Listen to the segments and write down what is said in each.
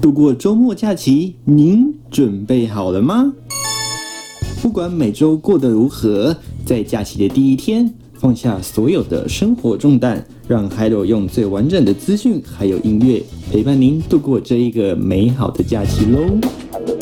度过周末假期，您准备好了吗？不管每周过得如何，在假期的第一天，放下所有的生活重担，让海螺用最完整的资讯还有音乐陪伴您度过这一个美好的假期喽。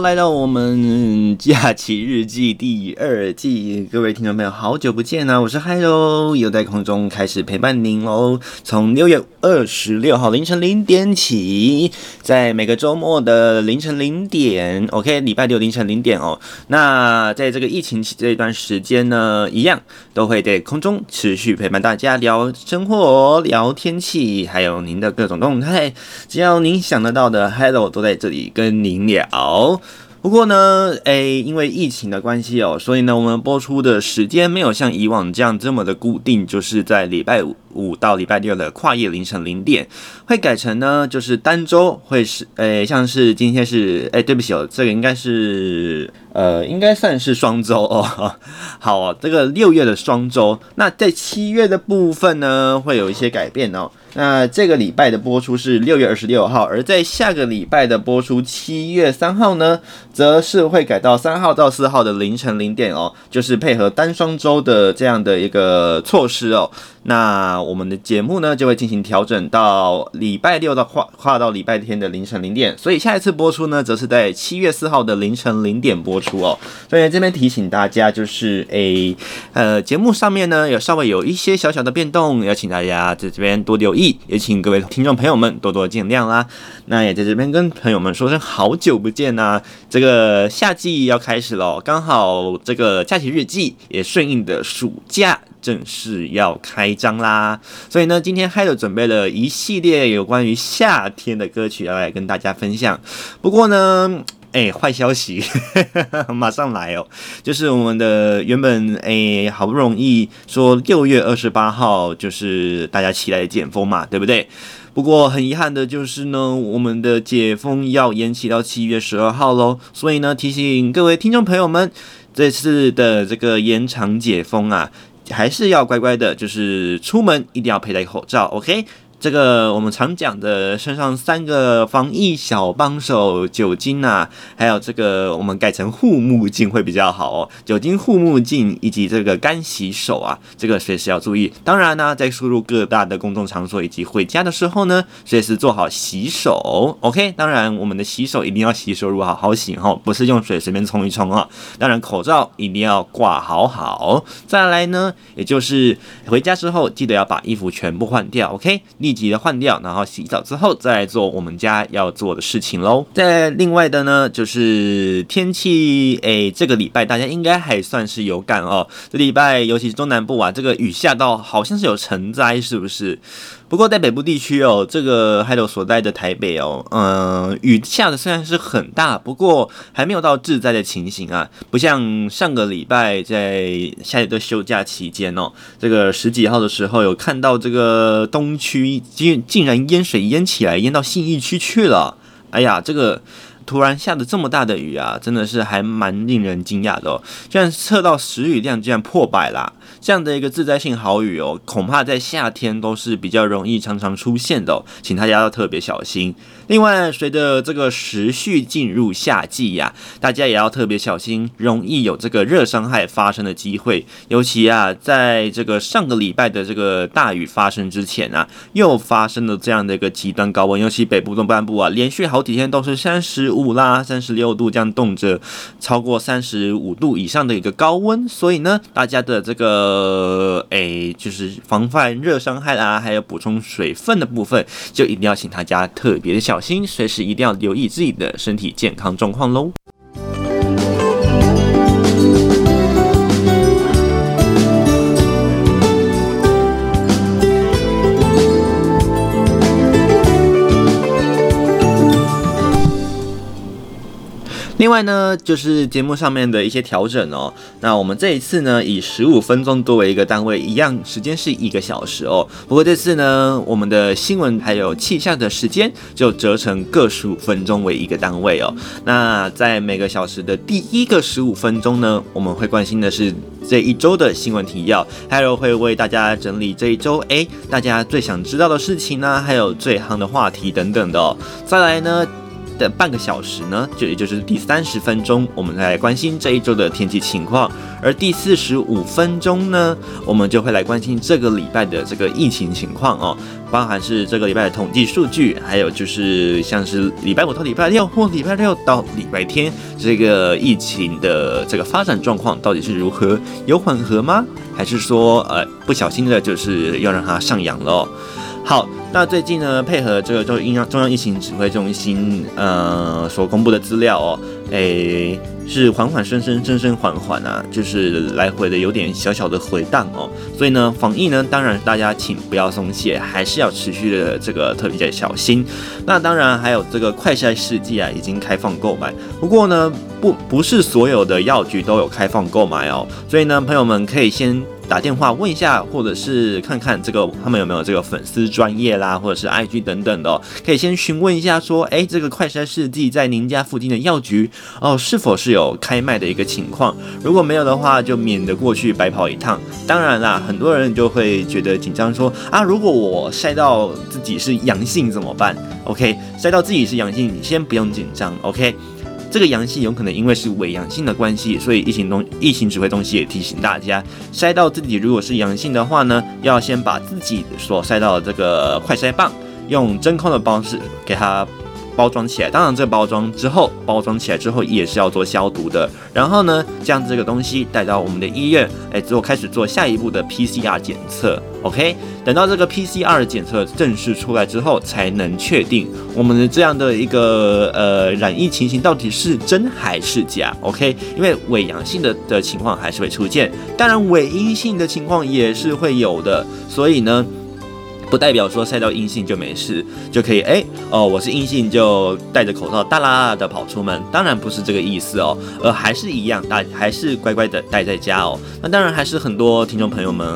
来到我们假期日记第二季，各位听众朋友，好久不见啊！我是 Hello，又在空中开始陪伴您喽。从六月二十六号凌晨零点起，在每个周末的凌晨零点，OK，礼拜六凌晨零点哦。那在这个疫情期这一段时间呢，一样都会在空中持续陪伴大家聊生活、聊天气，还有您的各种动态。只要您想得到的，Hello 都在这里跟您聊。不过呢，诶、因为疫情的关系哦，所以呢，我们播出的时间没有像以往这样这么的固定，就是在礼拜五。到礼拜六的跨夜凌晨零点，会改成呢，就是单周会是，诶、像是今天是，诶、对不起哦，这个应该是，呃，应该算是双周 哦。好哦，这个六月的双周，那在七月的部分呢，会有一些改变哦。那这个礼拜的播出是六月二十六号，而在下个礼拜的播出七月三号呢，则是会改到三号到四号的凌晨零点哦，就是配合单双周的这样的一个措施哦。那我们的节目呢，就会进行调整到礼拜六到跨跨到礼拜天的凌晨零点，所以下一次播出呢，则是在七月四号的凌晨零点播出哦。所以这边提醒大家，就是诶，呃，节目上面呢有稍微有一些小小的变动，要请大家在这边多留意，也请各位听众朋友们多多见谅啦。那也在这边跟朋友们说声好久不见呐、这个夏季要开始了，刚好这个假期日记也顺应的暑假。正式要开张啦，所以呢，今天 Hello 准备了一系列有关于夏天的歌曲要来跟大家分享。不过呢，哎，坏消息呵呵 马上来哦，就是我们的原本哎好不容易说六月二十八号就是大家期待的解封嘛，对不对？不过很遗憾的就是呢，我们的解封要延期到七月十二号喽。所以呢，提醒各位听众朋友们，这次的这个延长解封啊。还是要乖乖的，就是出门一定要佩戴口罩，OK。这个我们常讲的身上三个防疫小帮手，酒精啊，还有这个我们改成护目镜会比较好哦。酒精护目镜以及这个干洗手啊，这个随时要注意。当然呢，在出入各大的公众场所以及回家的时候呢，随时做好洗手，OK。当然，我们的洗手一定要洗手乳好好洗哈，不是用水随便冲一冲啊。当然，口罩一定要挂好好。再来呢，也就是回家之后记得要把衣服全部换掉，OK。立即的换掉，然后洗澡之后再做我们家要做的事情喽。再另外的呢，就是天气，哎，这个礼拜大家应该还算是有感哦。这礼拜尤其是中南部啊，这个雨下到好像是有成灾，是不是？不过在北部地区哦，这个还有所在的台北哦，嗯，雨下的虽然是很大，不过还没有到致灾的情形啊。不像上个礼拜在下一个休假期间哦，这个十几号的时候有看到这个东区竟竟然淹水淹起来，淹到信义区去了。哎呀，这个。突然下的这么大的雨啊，真的是还蛮令人惊讶的哦！居然测到时雨量居然破百啦，这样的一个自灾性豪雨哦，恐怕在夏天都是比较容易常常出现的，请大家要特别小心。另外，随着这个时序进入夏季呀，大家也要特别小心，容易有这个热伤害发生的机会。尤其啊，在这个上个礼拜的这个大雨发生之前啊，又发生了这样的一个极端高温，尤其北部东半部啊，连续好几天都是三十五啦、三十六度这样动辄超过三十五度以上的一个高温。所以呢，大家的这个诶，就是防范热伤害啦，还有补充水分的部分，就一定要请大家特别的小心。小心，随时一定要留意自己的身体健康状况喽。另外呢，就是节目上面的一些调整哦。那我们这一次呢，以十五分钟作为一个单位，一样时间是一个小时哦。不过这次呢，我们的新闻还有气象的时间就折成各十五分钟为一个单位哦。那在每个小时的第一个十五分钟呢，我们会关心的是这一周的新闻提要，还有会为大家整理这一周哎大家最想知道的事情呢，还有最夯的话题等等的哦。再来呢。的半个小时呢，就也就是第三十分钟，我们来关心这一周的天气情况；而第四十五分钟呢，我们就会来关心这个礼拜的这个疫情情况哦，包含是这个礼拜的统计数据，还有就是像是礼拜五到礼拜六或礼拜六到礼拜天这个疫情的这个发展状况到底是如何，有缓和吗？还是说呃不小心的就是要让它上扬了哦？好，那最近呢，配合这个中央中央疫情指挥中心呃所公布的资料哦，诶，是缓缓升升升升缓缓啊，就是来回的有点小小的回荡哦。所以呢，防疫呢，当然大家请不要松懈，还是要持续的这个特别的小心。那当然还有这个快筛试剂啊，已经开放购买。不过呢，不不是所有的药局都有开放购买哦。所以呢，朋友们可以先。打电话问一下，或者是看看这个他们有没有这个粉丝专业啦，或者是 IG 等等的，可以先询问一下，说，哎，这个快筛试剂在您家附近的药局哦，是否是有开卖的一个情况？如果没有的话，就免得过去白跑一趟。当然啦，很多人就会觉得紧张，说啊，如果我筛到自己是阳性怎么办？OK，筛到自己是阳性，你先不用紧张，OK。这个阳性有可能因为是伪阳性的关系，所以疫情中疫情指挥中心也提醒大家，筛到自己如果是阳性的话呢，要先把自己所筛到的这个快筛棒用真空的方式给它。包装起来，当然这包装之后，包装起来之后也是要做消毒的。然后呢，将这个东西带到我们的医院，哎，之后开始做下一步的 PCR 检测。OK，等到这个 PCR 检测正式出来之后，才能确定我们的这样的一个呃染疫情形到底是真还是假。OK，因为伪阳性的的情况还是会出现，当然伪阴性的情况也是会有的。所以呢。不代表说晒到阴性就没事，就可以哎哦，我是阴性就戴着口罩大啦啦的跑出门，当然不是这个意思哦，呃还是一样，大还是乖乖的待在家哦。那当然还是很多听众朋友们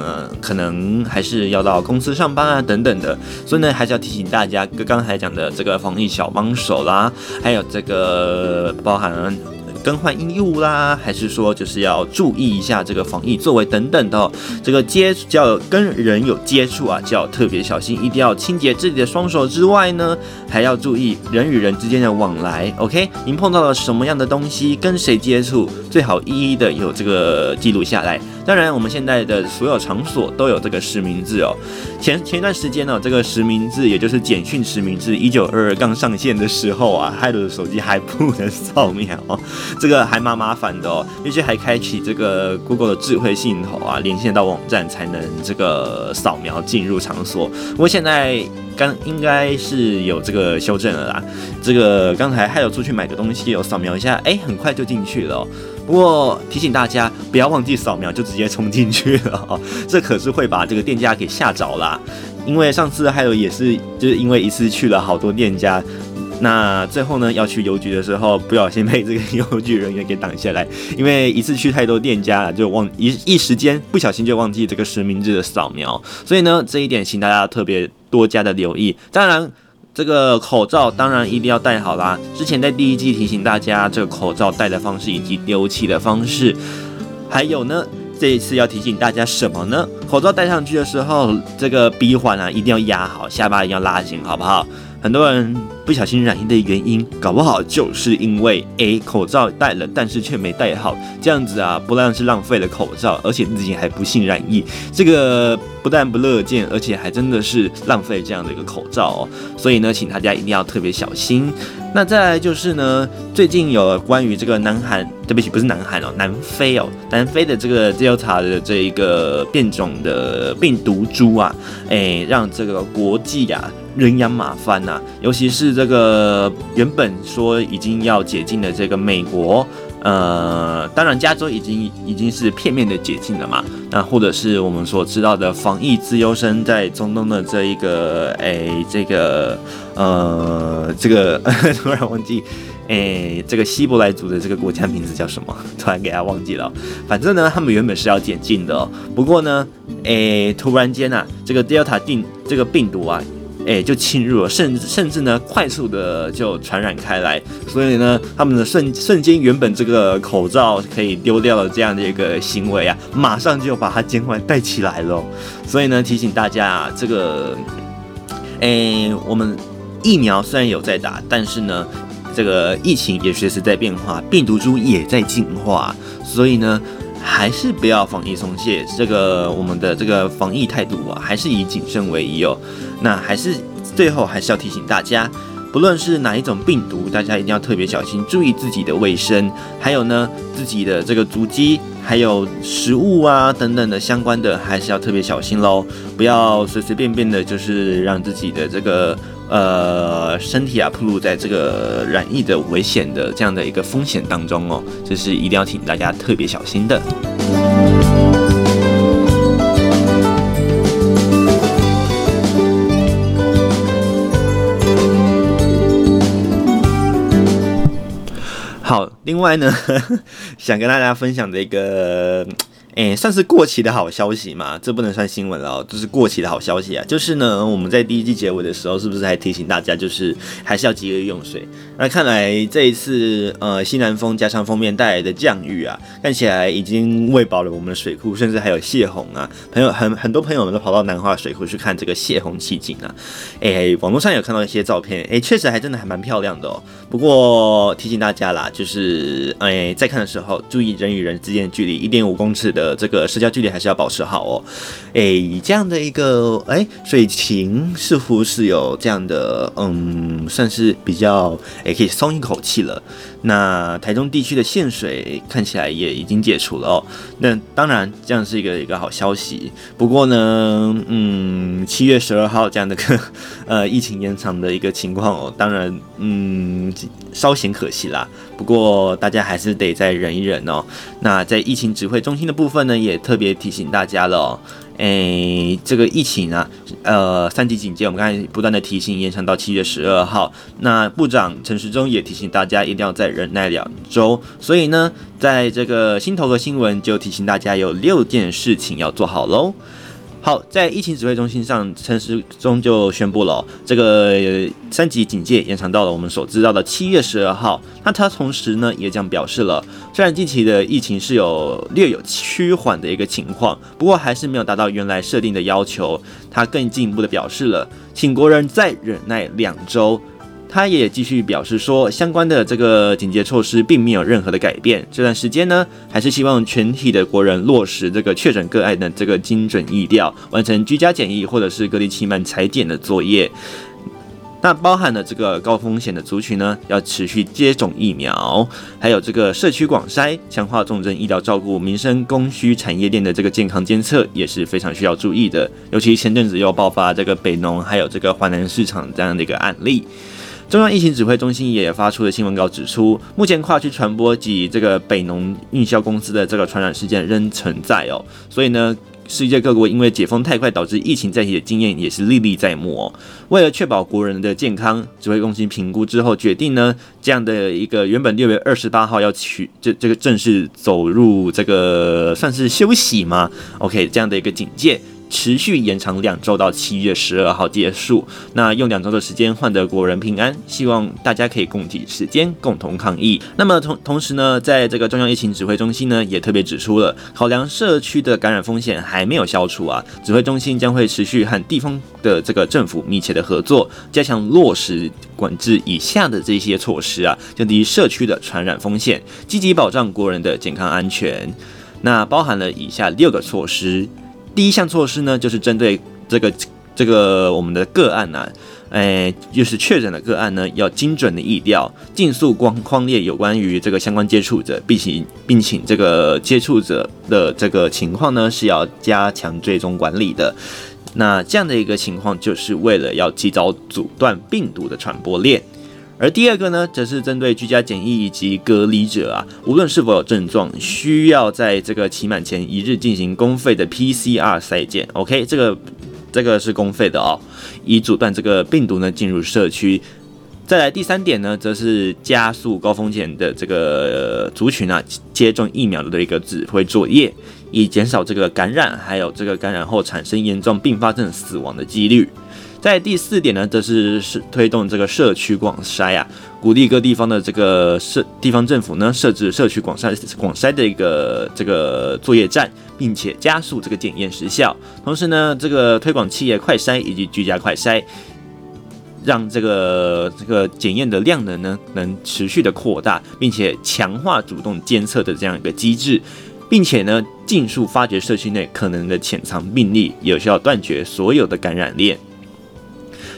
可能还是要到公司上班啊等等的，所以呢还是要提醒大家，跟刚才讲的这个防疫小帮手啦，还有这个包含。更换衣物啦，还是说就是要注意一下这个防疫作为等等的，这个接触就要跟人有接触啊，就要特别小心，一定要清洁自己的双手之外呢，还要注意人与人之间的往来。OK，您碰到了什么样的东西，跟谁接触，最好一一的有这个记录下来。当然，我们现在的所有场所都有这个实名制哦。前前一段时间呢，这个实名制，也就是简讯实名制，一九二二刚上线的时候啊，害得手机还不能扫描哦，这个还蛮麻烦的哦。必须还开启这个 Google 的智慧系统啊，连线到网站才能这个扫描进入场所。不过现在刚应该是有这个修正了啦。这个刚才还有出去买个东西，有扫描一下，哎，很快就进去了哦。不过提醒大家，不要忘记扫描就直接冲进去了 哦，这可是会把这个店家给吓着啦。因为上次还有也是，就是因为一次去了好多店家，那最后呢要去邮局的时候，不小心被这个邮局人员给挡下来。因为一次去太多店家了，就忘一一时间不小心就忘记这个实名制的扫描，所以呢这一点请大家特别多加的留意。当然。这个口罩当然一定要戴好啦。之前在第一季提醒大家这个口罩戴的方式以及丢弃的方式，还有呢，这一次要提醒大家什么呢？口罩戴上去的时候，这个鼻环啊一定要压好，下巴一定要拉紧，好不好？很多人不小心染疫的原因，搞不好就是因为诶口罩戴了，但是却没戴好，这样子啊，不但是浪费了口罩，而且自己还不幸染疫，这个不但不乐见，而且还真的是浪费这样的一个口罩哦。所以呢，请大家一定要特别小心。那再来就是呢，最近有关于这个南韩，对不起，不是南韩哦，南非哦，南非的这个 Delta 的这一个变种的病毒株啊，诶，让这个国际啊。人仰马翻呐、尤其是这个原本说已经要解禁的这个美国，呃，当然加州已经已经是片面的解禁了嘛，那或者是我们所知道的防疫自由生在中东的这一个，哎，这个，呃，这个 突然忘记。诶，这个希伯来族的这个国家名字叫什么？突然给他忘记了。反正呢，他们原本是要解禁的哦。不过呢，诶，突然间啊，这个 Delta 病这个病毒啊，诶，就侵入了，甚至甚至呢，快速的就传染开来。所以呢，他们的瞬瞬间原本这个口罩可以丢掉的这样的一个行为啊，马上就把它监管带起来了。所以呢，提醒大家啊，这个，诶，我们疫苗虽然有在打，但是呢。这个疫情也随时在变化，病毒株也在进化，所以呢，还是不要防疫松懈。这个我们的这个防疫态度啊，还是以谨慎为宜哦。那还是最后还是要提醒大家，不论是哪一种病毒，大家一定要特别小心，注意自己的卫生，还有呢，自己的这个足迹，还有食物啊等等的相关的，还是要特别小心喽，不要随随便便的，就是让自己的这个。呃，身体啊，暴露在这个染疫的危险的这样的一个风险当中哦，这是一定要请大家特别小心的。好，另外呢，想跟大家分享的一个。哎、算是过期的好消息嘛？这不能算新闻了哦，这是过期的好消息啊！就是呢，我们在第一季结尾的时候，是不是还提醒大家，就是还是要节约用水？那看来这一次，呃，西南风加上封面带来的降雨啊，看起来已经喂饱了我们的水库，甚至还有泄洪啊！朋友很很多朋友们都跑到南华水库去看这个泄洪奇景啊！哎、网络上有看到一些照片，哎、确实还真的还蛮漂亮的哦。不过提醒大家啦，就是哎、在看的时候注意人与人之间的距离，一点五公尺的。这个社交距离还是要保持好哦。诶，这样的一个诶，水情似乎是有这样的，嗯，算是比较可以松一口气了。那台中地区的限水看起来也已经解除了哦。那当然，这样是一个一个好消息。不过呢，嗯，七月十二号这样的个呃疫情延长的一个情况哦，当然，嗯，稍显可惜啦。不过大家还是得再忍一忍哦。那在疫情指挥中心的部分呢，也特别提醒大家了。诶，这个疫情啊，呃，三级警戒，我们刚才不断的提醒，延长到七月十二号。那部长陈时中也提醒大家，一定要再忍耐两周。所以呢，在这个新头的新闻就提醒大家，有六件事情要做好喽。好，在疫情指挥中心上，陈时中就宣布了、这个三级警戒延长到了我们所知道的七月十二号。那他同时呢，也将表示了，虽然近期的疫情是有略有趋缓的一个情况，不过还是没有达到原来设定的要求。他更进一步的表示了，请国人再忍耐两周。他也继续表示说，相关的这个警戒措施并没有任何的改变。这段时间呢，还是希望全体的国人落实这个确诊个案的这个精准疫调，完成居家检疫或者是隔离期满裁检的作业。那包含了这个高风险的族群呢，要持续接种疫苗，还有这个社区广筛，强化重症医疗照顾，民生供需产业链的这个健康监测也是非常需要注意的。尤其前阵子又爆发这个北农还有这个华南市场这样的一个案例。中央疫情指挥中心也发出了新闻稿，指出，目前跨区传播及这个北农运销公司的这个传染事件仍存在哦，所以呢，世界各国因为解封太快导致疫情再起的经验也是历历在目哦。为了确保国人的健康，指挥中心评估之后决定呢，这样的一个原本六月二十八号要取这这个正式走入这个算是休息吗？OK，这样的一个警戒。持续延长两周到七月十二号结束，那用两周的时间换得国人平安，希望大家可以共体时间，共同抗疫。那么同同时呢，在这个中央疫情指挥中心呢，也特别指出了，考量社区的感染风险还没有消除啊，指挥中心将会持续和地方的这个政府密切的合作，加强落实管制以下的这些措施啊，降低社区的传染风险，积极保障国人的健康安全。那包含了以下六个措施。第一项措施呢，就是针对这个这个我们的个案啊，哎，就是确诊的个案呢，要精准的疫调，尽速光框列有关于这个相关接触者，并请并请这个接触者的这个情况呢，是要加强追踪管理的。那这样的一个情况，就是为了要及早阻断病毒的传播链。而第二个呢，则是针对居家检疫以及隔离者啊，无论是否有症状，需要在这个期满前一日进行公费的 PCR 筛检。OK，这个这个是公费的哦，以阻断这个病毒呢进入社区。再来第三点呢，则是加速高风险的这个族群啊接种疫苗的一个指挥作业，以减少这个感染，还有这个感染后产生严重并发症死亡的几率。在第四点呢，则是是推动这个社区广筛啊，鼓励各地方的这个社地方政府呢设置社区广筛广筛的一个这个作业站，并且加速这个检验时效。同时呢，这个推广企业快筛以及居家快筛，让这个这个检验的量能呢能持续的扩大，并且强化主动监测的这样一个机制，并且呢尽速发掘社区内可能的潜藏病例，有效断绝所有的感染链。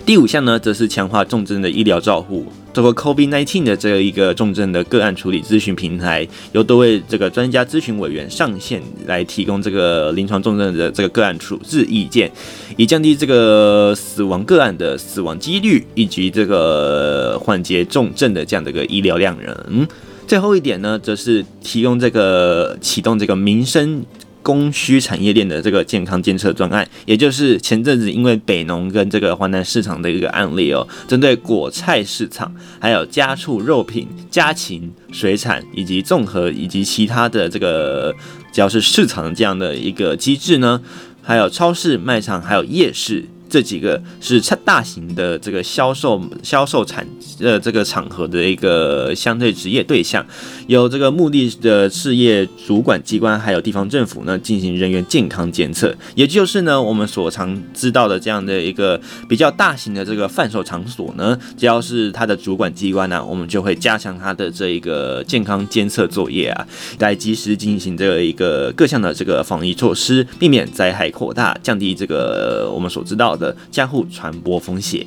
第五项呢，则是强化重症的医疗照护。透过 COVID-19 的这一个重症的个案处理咨询平台，由多位这个专家咨询委员上线来提供这个临床重症的这个个案处置意见，以降低这个死亡个案的死亡几率，以及这个缓解重症的这样的一个医疗量能。最后一点呢，则是提供这个启动这个民生。供需产业链的这个健康监测专案，也就是前阵子因为北农跟这个华南市场的一个案例哦，针对果菜市场、还有家畜肉品、家禽、水产以及综合以及其他的这个只要是市场这样的一个机制呢，还有超市、卖场，还有夜市。这几个是大型的这个销售销售产呃这个场合的一个相对职业对象，由这个目的的事业主管机关还有地方政府呢进行人员健康监测，也就是呢我们所常知道的这样的一个比较大型的这个贩售场所呢，只要是它的主管机关呢、我们就会加强它的这一个健康监测作业啊，来及时进行这一个各项的这个防疫措施，避免灾害扩大，降低这个我们所知道的。加护传播风险。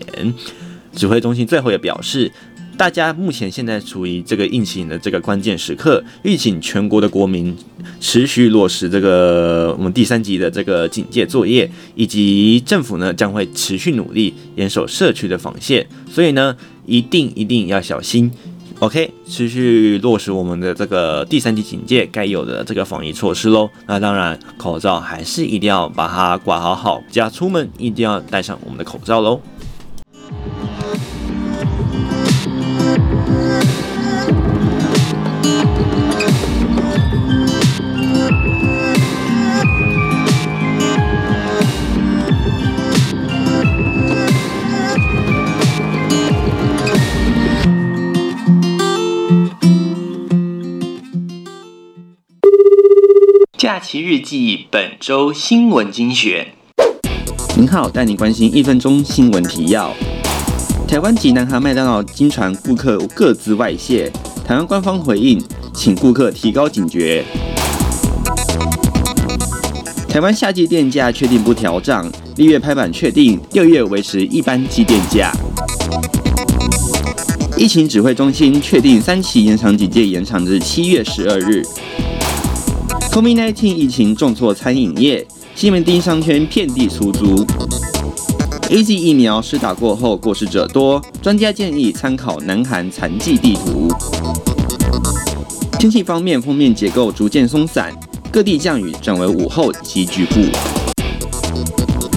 指挥中心最后也表示，大家目前现在处于这个疫情的这个关键时刻，预请全国的国民持续落实这个我们第三级的这个警戒作业，以及政府呢将会持续努力严守社区的防线，所以呢一定一定要小心。OK，持续落实我们的这个第三级警戒该有的这个防疫措施喽。那当然，口罩还是一定要把它挂好好，家出门一定要戴上我们的口罩喽。假期日记本周新闻精选。您好，带您关心一分钟新闻提要。台湾及南韩麦当劳经传顾客各自外泄，台湾官方回应，请顾客提高警觉。台湾夏季电价确定不调涨，六月拍板确定，六月维持一般基电价。疫情指挥中心确定三期延长警戒延长至七月十二日。COVID-19 疫情重挫餐饮业，西门町商圈遍地出租。AZ 疫苗施打过后过世者多，专家建议参考南韩残疾地图。天气方面，封面结构逐渐松散，各地降雨转为午后及局部。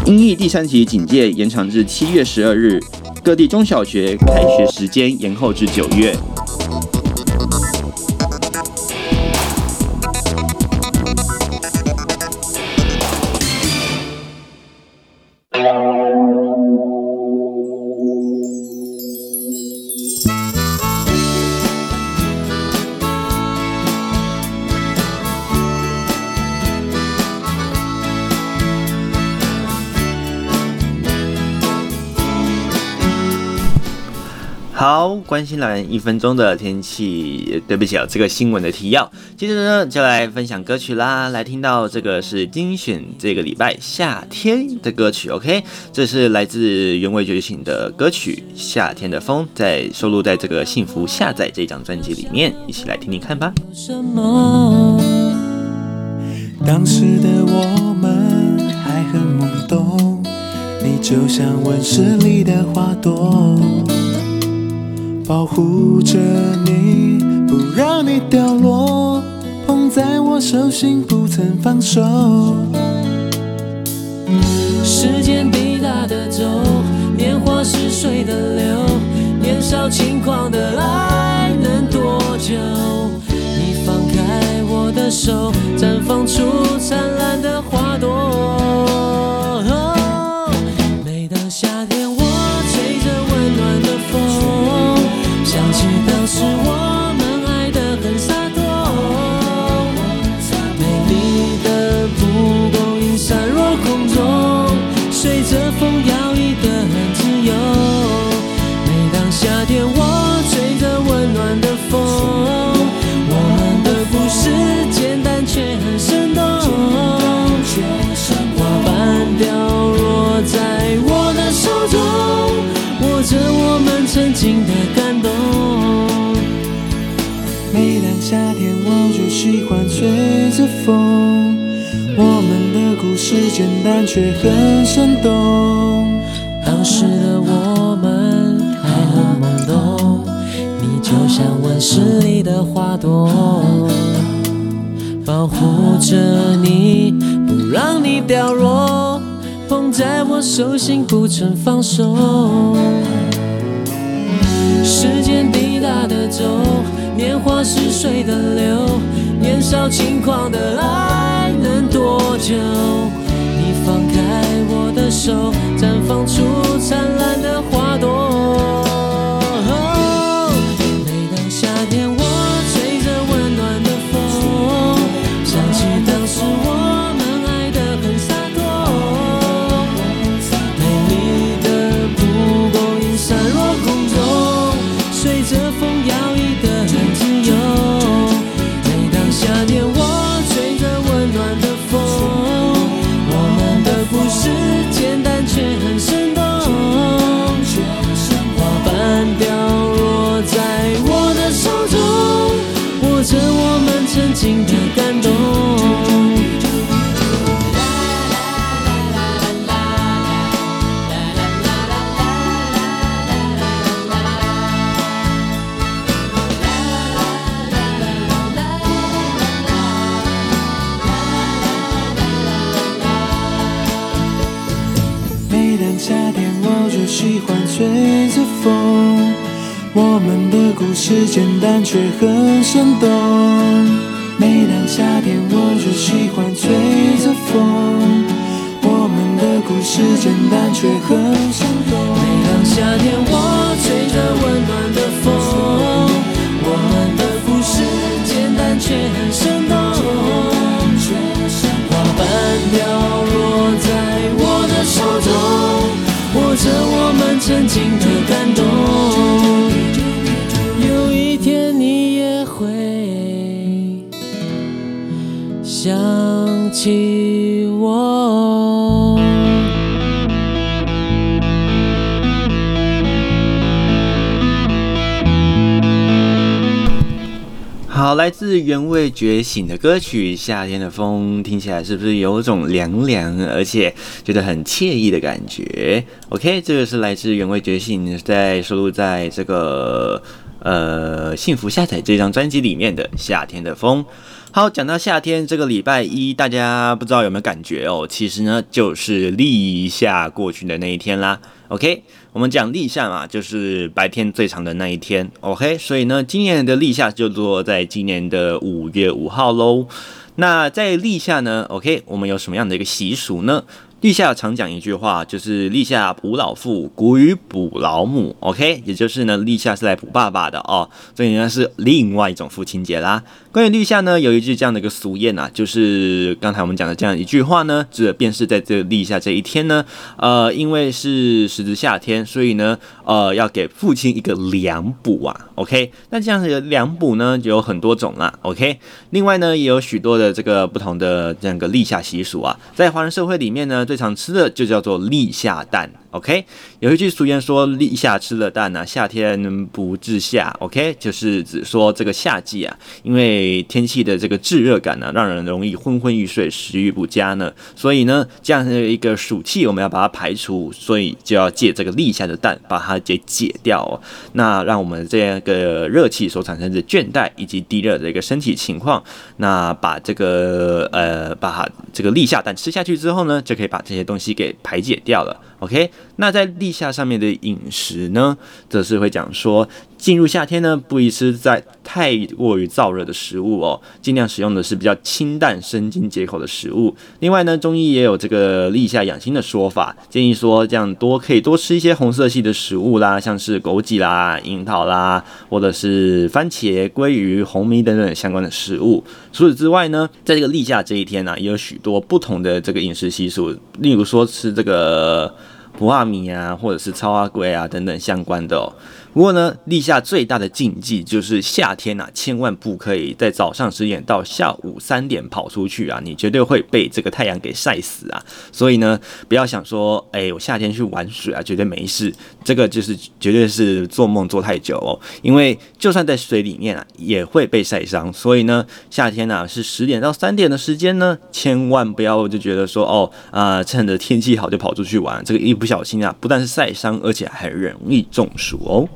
因应第三级警戒延长至七月十二日，各地中小学开学时间延后至九月。关心老人一分钟的天气，对不起啊，这个新闻的提要。接着呢，就来分享歌曲啦。来听到这个是精选这个礼拜夏天的歌曲，OK，这是来自原味觉醒的歌曲《夏天的风》，在收录在这个幸福下载这张专辑里面，一起来听听看吧。什么？当时的我们还很懵懂，你就像温室里的花朵。保护着你，不让你掉落，捧在我手心不曾放手。时间滴答的走，年华似水的流，年少轻狂的爱能多久？你放开我的手，绽放出灿烂的花朵。简单却很生动。当时的我们还很懵懂，你就像温室里的花朵，保护着你，不让你掉落，捧在我手心不曾放手。时间滴答的走，年华似水的流，年少轻狂的爱能多久？手绽放出灿喜欢吹着风，我们的故事简单却很生动。每当夏天，我就喜欢吹着风。我们的故事简单却很生动。每当夏天，我吹着温暖的风。我们的故事简单却很着我们曾经的感动有一天你也会想起好，来自原味觉醒的歌曲《夏天的风》，听起来是不是有种凉凉，而且觉得很惬意的感觉？OK，这个是来自原味觉醒在收录在这个呃幸福下载这张专辑里面的《夏天的风》。好，讲到夏天，这个礼拜一，大家不知道有没有感觉哦？其实呢，就是立夏过去的那一天啦。OK，我们讲立夏嘛，就是白天最长的那一天。OK，所以呢，今年的立夏就落在今年的五月五号喽。那在立夏呢，OK，我们有什么样的一个习俗呢？立夏常讲一句话，就是立夏补老父，谷雨补老母。OK，也就是呢，立夏是来补爸爸的哦，所以呢是另外一种父亲节啦。关于立夏呢，有一句这样的一个俗谚啊，就是刚才我们讲的这样一句话呢，这便是在这立夏这一天呢，呃，因为是时值夏天，所以呢，呃，要给父亲一个凉补啊。OK，那这样的凉补呢，就有很多种啦。OK，另外呢，也有许多的这个不同的这样一个立夏习俗啊，在华人社会里面呢。最常吃的就叫做立夏蛋 OK，有一句俗言说“立夏吃了蛋啊，夏天不至夏”。OK，就是指说这个夏季啊，因为天气的这个炙热感呢、让人容易昏昏欲睡，食欲不佳呢。所以呢，这样的一个暑气，我们要把它排除，所以就要借这个立夏的蛋把它给解掉哦。那让我们这样一个热气所产生的倦怠以及低热的一个身体情况，那把这个呃，把这个立夏蛋吃下去之后呢，就可以把这些东西给排解掉了。OK，那在立夏上面的饮食呢，则是会讲说，进入夏天呢，不宜吃在太过于燥热的食物哦，尽量使用的是比较清淡、生津解口的食物。另外呢，中医也有这个立夏养心的说法，建议说这样多可以多吃一些红色系的食物啦，像是枸杞啦、樱桃啦，或者是番茄、鲑鱼、红米等等相关的食物。除此之外呢，在这个立夏这一天呢、也有许多不同的这个饮食习俗，例如说吃这个。普阿米啊，或者是超阿龟啊等等相关的哦。不过呢，立夏最大的禁忌就是夏天呐、啊，千万不可以在早上十点到下午三点跑出去啊，你绝对会被这个太阳给晒死啊。所以呢，不要想说，哎、我夏天去玩水啊，绝对没事。这个就是绝对是做梦做太久哦，因为就算在水里面啊，也会被晒伤。所以呢，夏天啊是十点到三点的时间呢，千万不要就觉得说，哦啊、趁着天气好就跑出去玩，这个一不小心啊，不但是晒伤，而且还容易中暑哦。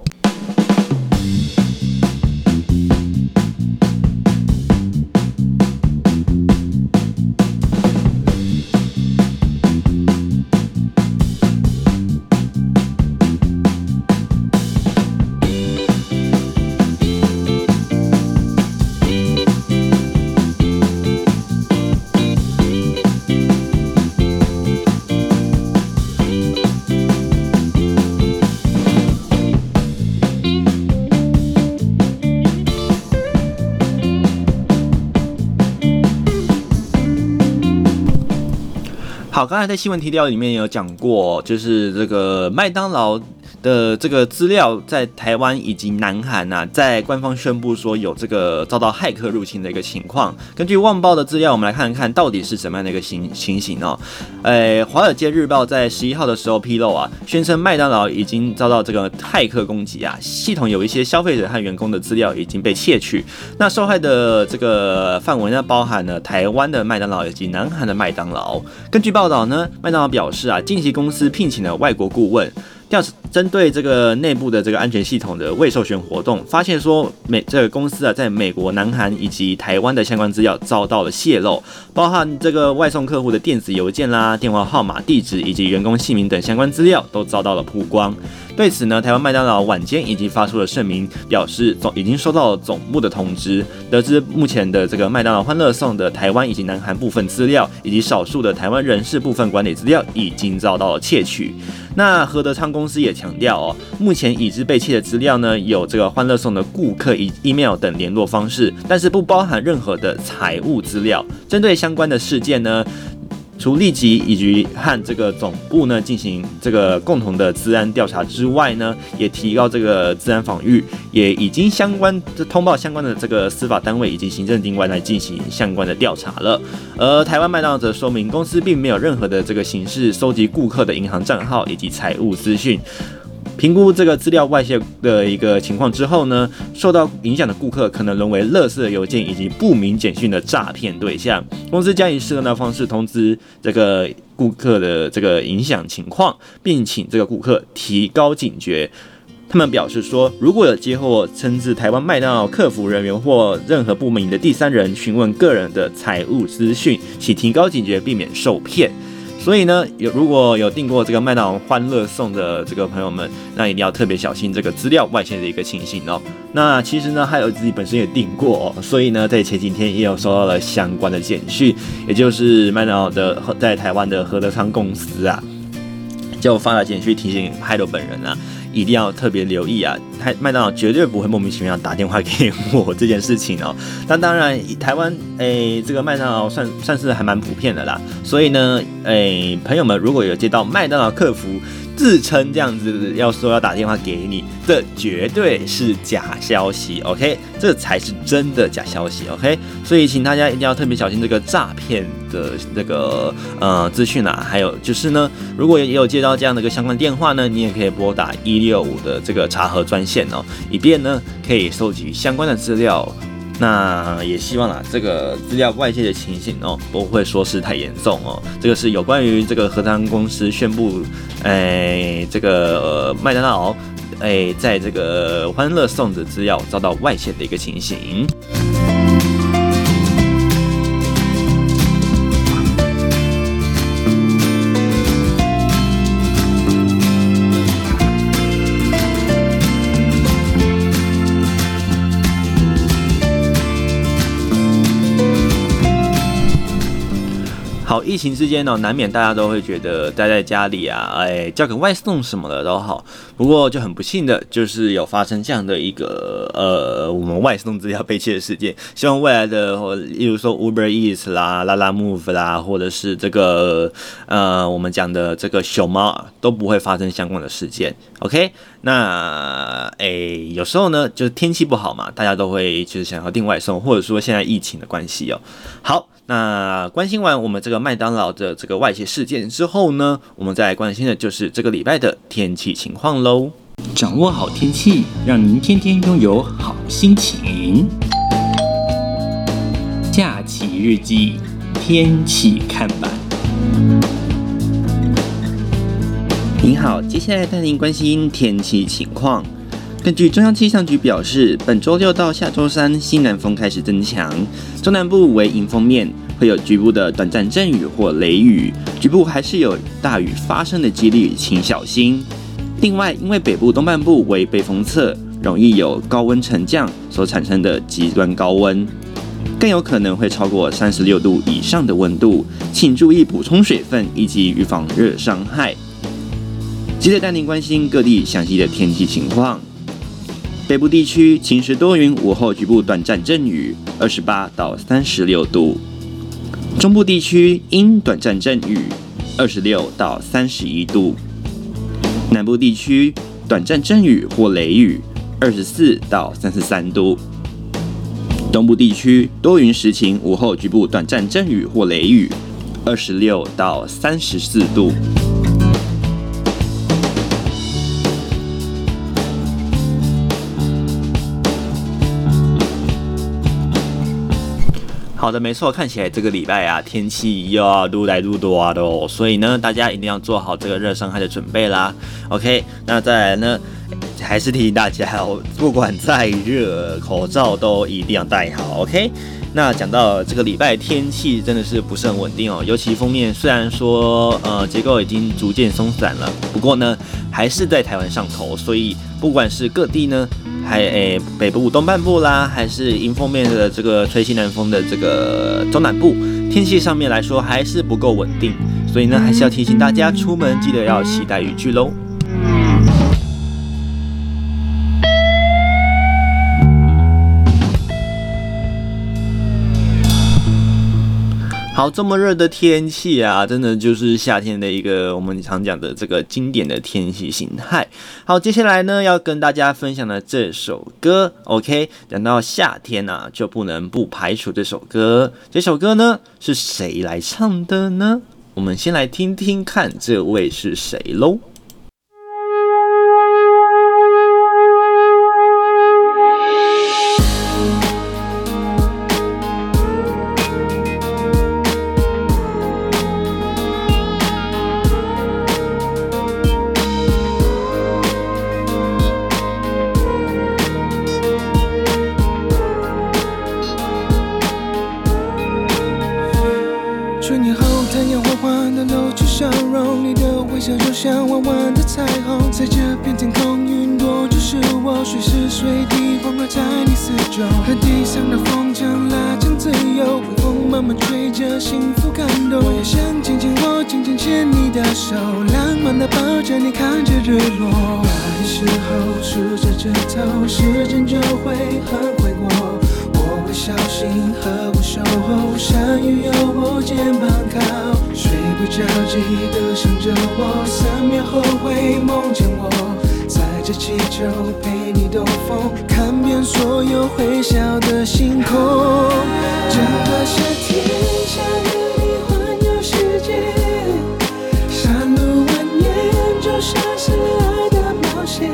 我，刚才在新闻提要里面有讲过，就是这个麦当劳。的这个资料在台湾以及南韩呐、啊，在官方宣布说有这个遭到骇客入侵的一个情况。根据《旺报》的资料，我们来看看到底是什么样的一个情情形哦。诶，《华尔街日报》在十一号的时候披露啊，宣称麦当劳已经遭到这个骇客攻击啊，系统有一些消费者和员工的资料已经被窃取。那受害的这个范围呢，包含了台湾的麦当劳以及南韩的麦当劳。根据报道呢，麦当劳表示啊，近期公司聘请了外国顾问。调针对这个内部的这个安全系统的未授权活动，发现说美这个公司啊，在美国、南韩以及台湾的相关资料遭到了泄露，包含这个外送客户的电子邮件啦、电话号码、地址以及员工姓名等相关资料都遭到了曝光。对此呢，台湾麦当劳晚间已经发出了声明，表示总已经收到了总部的通知，得知目前的这个麦当劳欢乐颂的台湾以及南韩部分资料，以及少数的台湾人事部分管理资料已经遭到了窃取。那何德昌公司也强调哦，目前已知被窃的资料呢，有这个欢乐颂的顾客以 email 等联络方式，但是不包含任何的财务资料。针对相关的事件呢，除立即以及和这个总部呢进行这个共同的治安调查之外呢，也提高这个治安防御，也已经相关通报相关的这个司法单位以及行政机关来进行相关的调查了。而台湾麦当劳则说明，公司并没有任何的这个形式收集顾客的银行账号以及财务资讯。评估这个资料外泄的一个情况之后呢，受到影响的顾客可能沦为垃圾邮件以及不明简讯的诈骗对象。公司将以适当的方式通知这个顾客的这个影响情况，并请这个顾客提高警觉。他们表示说，如果有接获称自台湾麦当劳客服人员或任何不明的第三人询问个人的财务资讯，请提高警觉，避免受骗。所以呢，有如果有订过这个麦当劳欢乐颂的这个朋友们，那一定要特别小心这个资料外泄的一个情形哦。那其实呢，还有自己本身也订过哦，所以呢，在前几天也有收到了相关的简讯，也就是麦当劳的在台湾的何德昌公司啊，就发了简讯提醒海斗本人啊。一定要特别留意啊！台麦当劳绝对不会莫名其妙打电话给我这件事情哦。那当然，台湾诶、这个麦当劳算算是还蛮普遍的啦。所以呢，诶、朋友们如果有接到麦当劳客服自称这样子要说要打电话给你，这绝对是假消息，OK？这才是真的假消息，OK？所以请大家一定要特别小心这个诈骗的这个呃资讯啊，还有就是呢，如果也有接到这样的一个相关电话呢，你也可以拨打一六五的这个查核专线哦，以便呢可以收集相关的资料。那也希望啦，这个资料外泄的情形哦，不会说是太严重哦。这个是有关于这个和昌公司宣布，哎，这个麦当劳，哎，在这个欢乐颂的资料遭到外泄的一个情形。疫情之间呢，难免大家都会觉得待在家里啊，哎，叫个外送什么的都好。不过就很不幸的，就是有发生这样的一个呃，我们外送资料被窃的事件。希望未来的，例如说 Uber Eats 啦、拉拉 Move 啦，或者是这个呃，我们讲的这个熊猫啊，都不会发生相关的事件。OK，那哎，有时候呢，就是天气不好嘛，大家都会就是想要订外送，或者说现在疫情的关系哦。好。那关心完我们这个麦当劳的这个外泄事件之后呢，我们再来关心的就是这个礼拜的天气情况喽。掌握好天气，让您天天拥有好心情。假期日记，天气看板。您好，接下来带您关心天气情况。根据中央气象局表示，本周六到下周三，西南风开始增强，中南部为迎风面，会有局部的短暂阵雨或雷雨，局部还是有大雨发生的几率，请小心。另外，因为北部东半部为背风侧，容易有高温沉降所产生的极端高温，更有可能会超过三十六度以上的温度，请注意补充水分以及预防热伤害。记得带您关心各地详细的天气情况。北部地区晴时多云，午后局部短暂阵雨，二十八到三十六度。中部地区阴短暂阵雨，二十六到三十一度。南部地区短暂阵雨或雷雨，二十四到三十三度。东部地区多云时晴，午后局部短暂阵雨或雷雨，二十六到三十四度。好的，没错，看起来这个礼拜啊，天气又要越来越多啊的哦，所以呢，大家一定要做好这个热伤害的准备啦。OK，那再来呢，还是提醒大家哦，不管再热，口罩都一定要戴好。OK，那讲到这个礼拜天气真的是不是很稳定哦，尤其封面虽然说呃结构已经逐渐松散了，不过呢还是在台湾上头，所以不管是各地呢。还诶、北部东半部啦，还是迎风面的这个吹西南风的这个中南部，天气上面来说还是不够稳定，所以呢，还是要提醒大家出门记得要携带雨具喽。好，这么热的天气啊，真的就是夏天的一个我们常讲的这个经典的天气形态。好，接下来呢要跟大家分享的这首歌，OK，讲到夏天啊，就不能不排除这首歌。这首歌呢是谁来唱的呢？我们先来听听看，这位是谁喽。春雨后，太阳缓缓的露出笑容，你的微笑就像弯弯的彩虹，在这片天空云朵就是我，随时随地环绕在你四周，看地上的风筝拉近自由，微风慢慢吹着幸福感动，我也想紧紧握，紧紧牵你的手，浪漫的抱着你看着日落。爱时候数着指头，时间就会很快过。小心呵护守候，山雨有我肩膀靠，睡不着记得想着我，三秒后会梦见我，载着气球陪你兜风，看遍所有会笑的星空。整个夏天想跟你环游世界，山路蜿蜒就像是爱的冒险，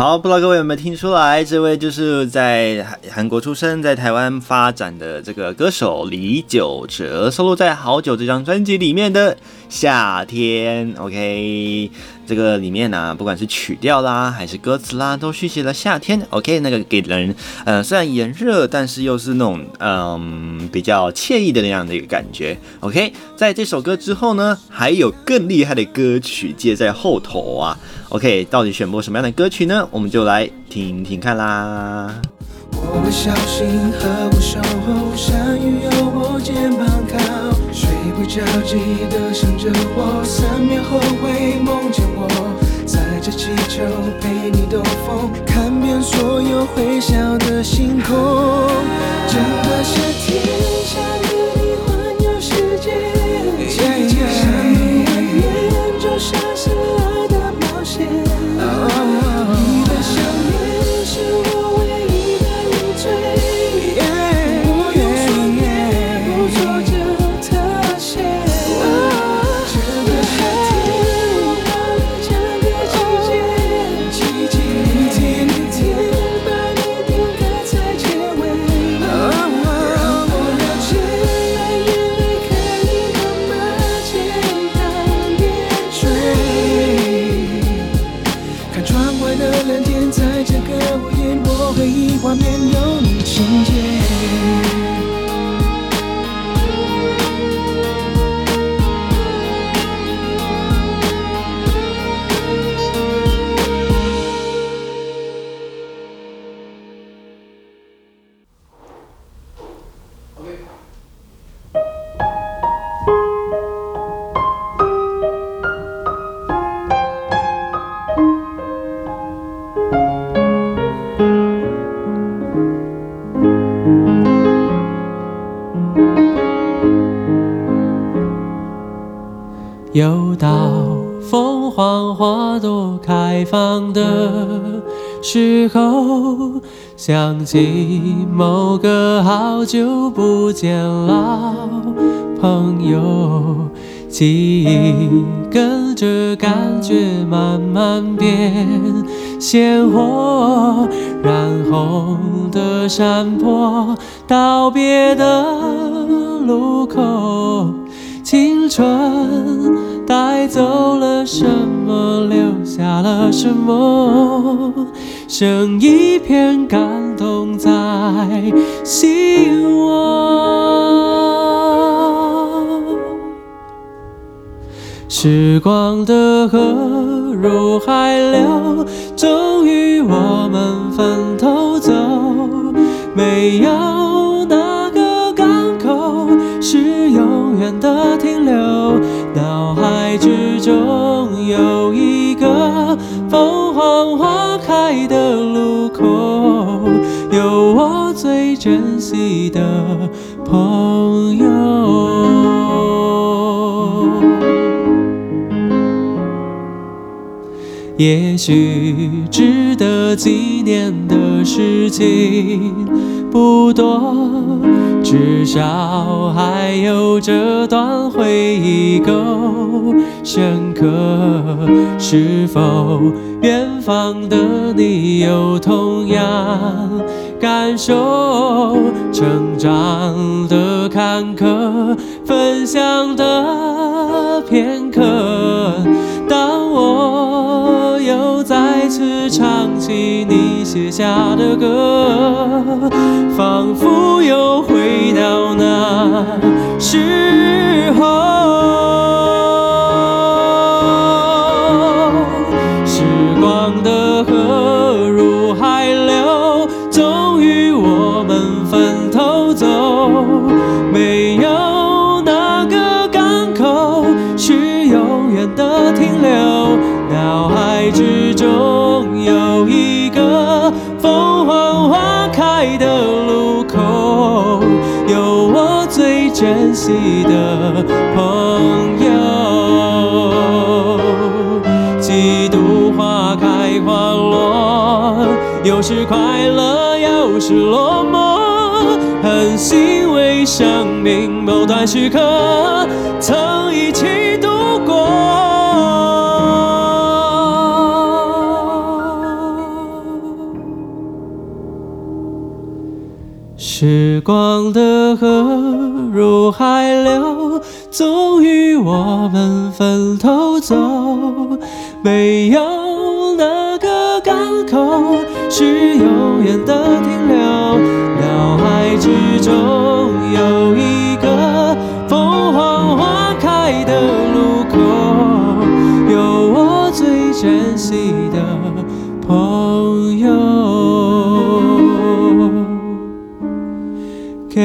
好，不知道各位有没有听出来，这位就是在韩国出生，在台湾发展的这个歌手李玖哲，收录在《好久》这张专辑里面的《夏天》。OK，这个里面呢、不管是曲调啦，还是歌词啦，都续写了夏天。OK，那个给人呃虽然炎热，但是又是那种嗯、比较惬意的那样的一个感觉。OK，在这首歌之后呢，还有更厉害的歌曲接在后头啊。OK，到底选播什么样的歌曲呢？我们就来听听看啦。我会小心呵护守候，山雨有我肩膀靠，睡不着急的想着我，三秒后会梦见我，载着气球陪你兜风，看遍所有会笑的星空。整个夏天想和你环游世界，山路蜿蜒就时候，想起某个好久不见老朋友，记忆跟着感觉慢慢变鲜活，染红的山坡，道别的路口。青春带走了什么，留下了什么？剩一片感动在心窝。时光的河入海流，终于我们分头走，没有哪个港口是永远的停留，爱之中有一个凤凰花开的路口，有我最珍惜的朋友。也许值得纪念的事情不多，至少还有这段回忆够深刻。是否远方的你有同样感受？成长的坎坷，分享的片刻。当我又再次唱起你写下的歌，仿佛又回到那时珍惜的朋友，几度花开花落，有时快乐，有时落寞，很欣慰生命某段时刻曾一起度过。时光的海流，终于我们分头走。没有哪个港口是永远的停留。脑海之中有一个凤凰花开的路口，有我最珍惜的朋友。给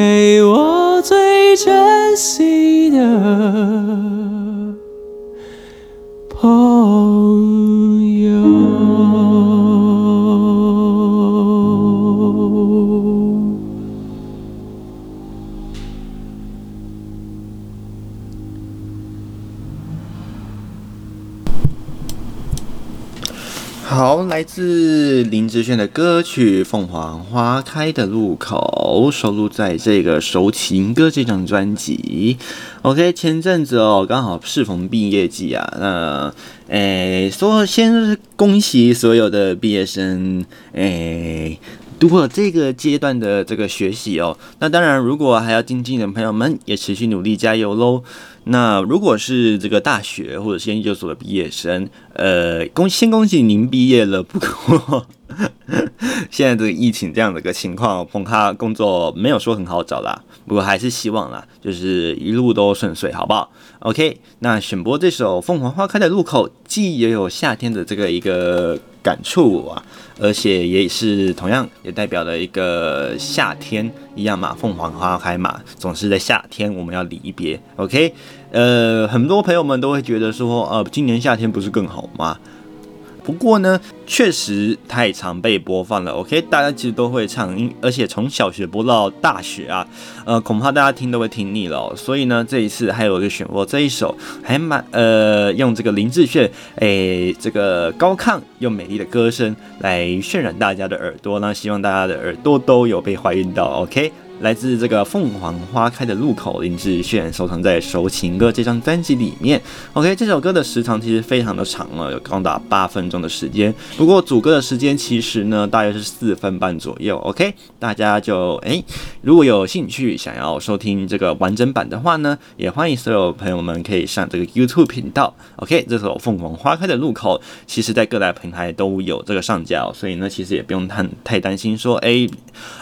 珍惜的。好，来自林志炫的歌曲《凤凰花开的路口》，收录在这个《熟情歌》这张专辑。OK，前阵子哦，刚好适逢毕业季啊，那诶，说先恭喜所有的毕业生，诶。度过这个阶段的这个学习哦，那当然，如果还要精进的朋友们，也持续努力加油喽。那如果是这个大学或者是研究所的毕业生，呃，恭先恭喜您毕业了。不过现在这个疫情这样的一个情况，恐怕工作没有说很好找啦。不过还是希望啦，就是一路都顺遂，好不好？OK，那选播这首《凤凰花开的路口》，既也有夏天的这个一个感触啊。而且也是同样也代表了一个夏天一样嘛，凤凰花开嘛，总是在夏天我们要离别。OK，呃，很多朋友们都会觉得说，呃，今年夏天不是更好吗？不过呢，确实太常被播放了。OK，大家其实都会唱，而且从小学播到大学啊，呃，恐怕大家听都会听腻了。所以呢，这一次还有一个选播这一首，还蛮呃，用这个林志炫诶，这个高亢又美丽的歌声来渲染大家的耳朵，那希望大家的耳朵都有被怀孕到。OK。来自这个凤凰花开的路口，林志炫收藏在《熟情歌》这张专辑里面。OK，这首歌的时长其实非常的长了，有高达八分钟的时间。不过主歌的时间其实呢，大约是四分半左右。OK，大家就诶，如果有兴趣想要收听这个完整版的话呢，也欢迎所有朋友们可以上这个 YouTube 频道。OK，这首《凤凰花开的路口》其实在各大平台都有这个上架，所以呢，其实也不用太太担心说，诶，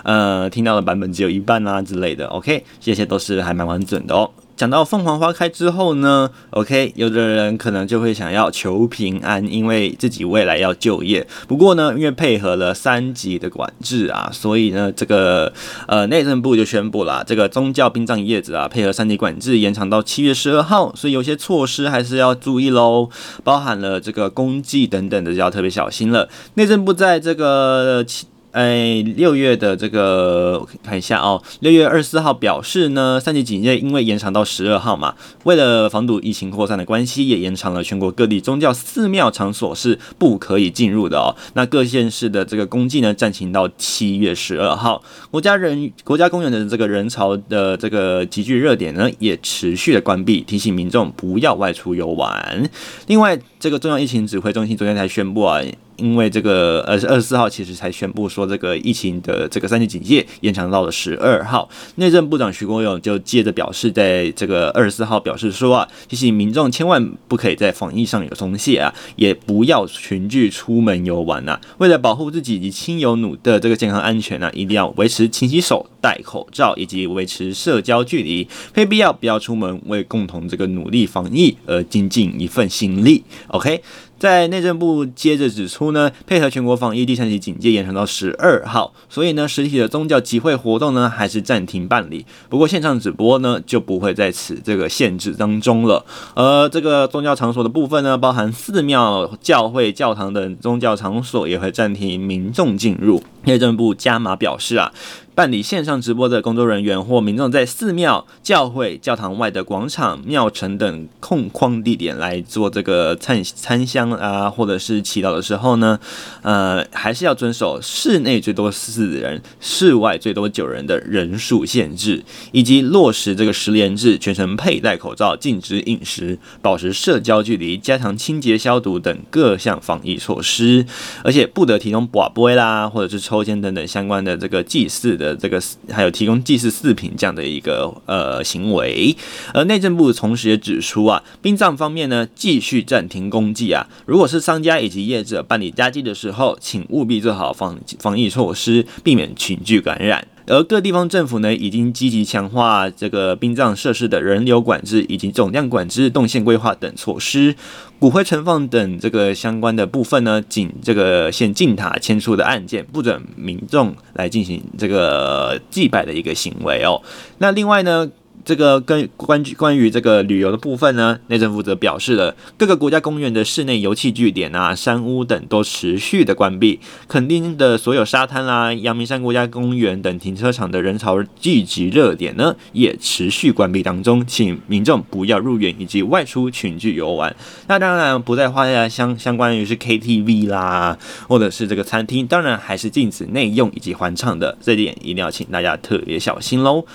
呃，听到的版本只有一。半啊之类的，OK，这些都是还蛮完整的哦。讲到凤凰花开之后呢，OK，有的人可能就会想要求平安，因为自己未来要就业。不过呢，因为配合了三级的管制啊，所以呢，这个呃内政部就宣布了，这个宗教殡葬业者啊，配合三级管制延长到七月十二号，所以有些措施还是要注意喽，包含了这个公祭等等的，就要特别小心了。内政部在这个七。哎，六月的这个我看一下哦，六月二十四号表示呢，三级警戒因为延长到十二号嘛，为了防堵疫情扩散的关系，也延长了全国各地宗教寺庙场所是不可以进入的哦。那各县市的这个公祭呢，暂停到七月十二号。国家人国家公园的这个人潮的这个集聚热点呢，也持续的关闭，提醒民众不要外出游玩。另外，这个中央疫情指挥中心昨天才宣布啊。因为这个呃是二十四号，其实才宣布说这个疫情的这个三级警戒延长到了十二号。内政部长徐国勇就接着表示，在这个二十四号表示说啊，提醒民众千万不可以在防疫上有松懈啊，也不要群聚出门游玩呐、啊。为了保护自己以及亲友努的这个健康安全呢、啊，一定要维持勤洗手、戴口罩以及维持社交距离，非必要不要出门，为共同这个努力防疫而尽尽一份心力。OK。在内政部接着指出呢，配合全国防疫第三级警戒延长到十二号，所以呢，实体的宗教集会活动呢还是暂停办理。不过线上直播呢就不会在此这个限制当中了。而这个宗教场所的部分呢，包含寺庙、教会、教堂等宗教场所也会暂停民众进入。内政部加码表示啊。办理线上直播的工作人员或民众，在寺庙、教会、教堂外的广场、庙埕等空旷地点来做这个参参香啊，或者是祈祷的时候呢，呃，还是要遵守室内最多四人、室外最多九人的人数限制，以及落实这个十连制，全程佩戴口罩、禁止饮食、保持社交距离、加强清洁消毒等各项防疫措施，而且不得提供跋杯啦，或者是抽签等等相关的这个祭祀的。的这个还有提供祭祀祀品这样的一个呃行为，而内政部同时也指出啊，殡葬方面呢继续暂停公祭啊，如果是商家以及业者办理家祭的时候，请务必做好防防疫措施，避免群聚感染。而各地方政府呢，已经积极强化这个殡葬设施的人流管制以及总量管制、动线规划等措施。骨灰存放等这个相关的部分呢，仅这个限进塔迁出的案件，不准民众来进行这个祭拜的一个行为哦。那另外呢，这个跟关关于这个旅游的部分呢，内政部则表示了各个国家公园的室内游憩据点啊、山屋等都持续的关闭，垦丁的所有沙滩啦、啊、阳明山国家公园等停车场的人潮聚集热点呢，也持续关闭当中，请民众不要入园以及外出群聚游玩。那当然不在话下，相相关于是 KTV 啦，或者是这个餐厅，当然还是禁止内用以及欢唱的，这点一定要请大家特别小心喽。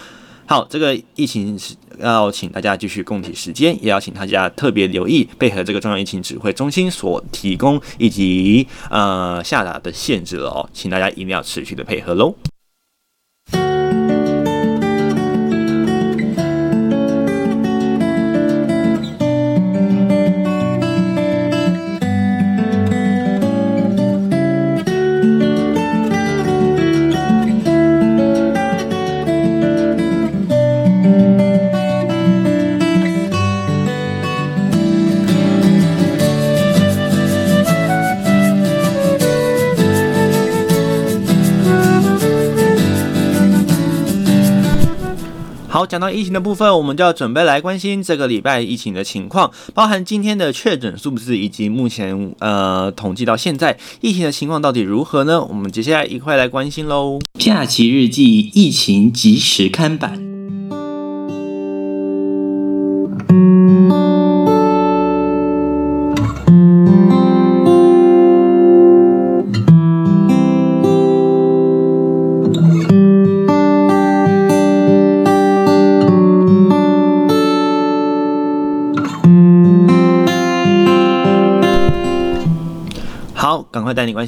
好，这个疫情是要请大家继续供体时间，也要请大家特别留意，配合这个中央疫情指挥中心所提供以及呃下达的限制了哦，请大家一定要持续的配合喽。讲到疫情的部分，我们就要准备来关心这个礼拜疫情的情况，包含今天的确诊数字以及目前呃统计到现在疫情的情况到底如何呢？我们接下来一块来关心喽。假期日记，疫情即时看板。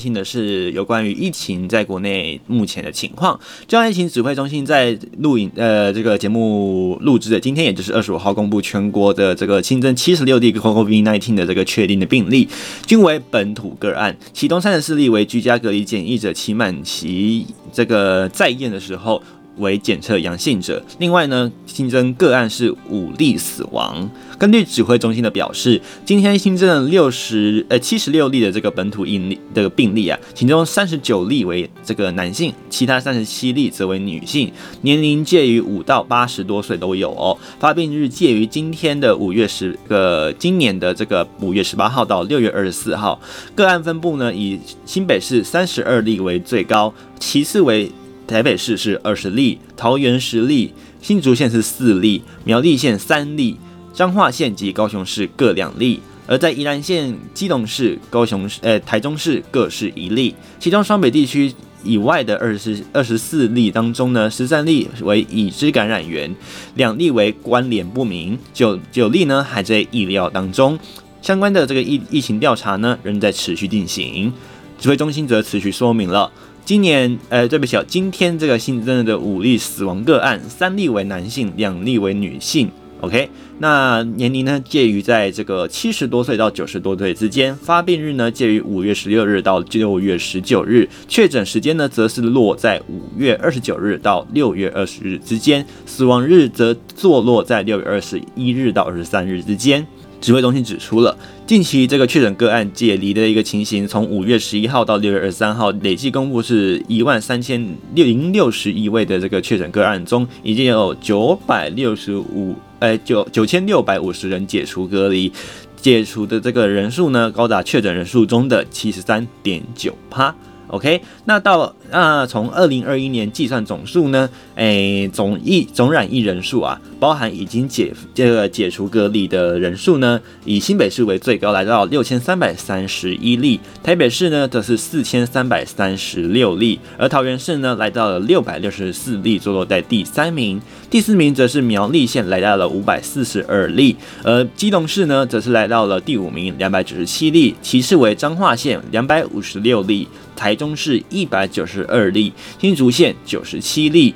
心的是有关于疫情在国内目前的情况。中央疫情指挥中心在录影呃这个节目录制的今天，也就是二十五号公布全国的这个新增七十六例 COVID-19 的这个确定的病例，均为本土个案，其中三十四例为居家隔离检疫者，期满期这个在验的时候。为检测阳性者，另外呢，新增个案是五例死亡。根据指挥中心的表示，今天新增了六十呃七十六例的这个本土病例的病例啊，其中三十九例为这个男性，其他三十七例则为女性，年龄介于五到八十多岁都有哦。发病日介于今天的五月十个今年的这个五月十八号到六月二十四号。个案分布呢，以新北市三十二例为最高，其次为。台北市是二十例，桃园十例，新竹县是四例，苗栗县三例，彰化县及高雄市各两例，而在宜兰县、基隆市、高雄市、呃台中市各是一例。其中双北地区以外的二十二十四例当中呢，十三例为已知感染源，两例为关联不明，九九例呢还在意料当中。相关的这个疫疫情调查呢，仍在持续进行。指挥中心则持续说明了，今年呃，对不起啊，今天这个新增的五例死亡个案，三例为男性，两例为女性。OK，那年龄呢介于在这个七十多岁到九十多岁之间，发病日呢介于五月十六日到六月十九日，确诊时间呢则是落在五月二十九日到六月二十日之间，死亡日则坐落在六月二十一日到二十三日之间。指挥中心指出了，近期这个确诊个案解离的一个情形，从五月十一号到六月二十三号，累计公布是一万三千六零六十一位的这个确诊个案中，已经有九百六十五。哎，九九千六百五十人解除隔离，解除的这个人数呢，高达确诊人数中的七十三点九趴。OK，那到那从二零二一年计算总数呢，哎，总疫总染疫人数啊，包含已经解这个解除隔离的人数呢，以新北市为最高，来到六千三百三十一例，台北市呢则是四千三百三十六例，而桃园市呢来到了六百六十四例，坐落在第三名。第四名则是苗栗县，来到了五百四十二例，而基隆市呢，则是来到了第五名，两百九十七例，其次为彰化县两百五十六例，台中市一百九十二例，新竹县九十七例，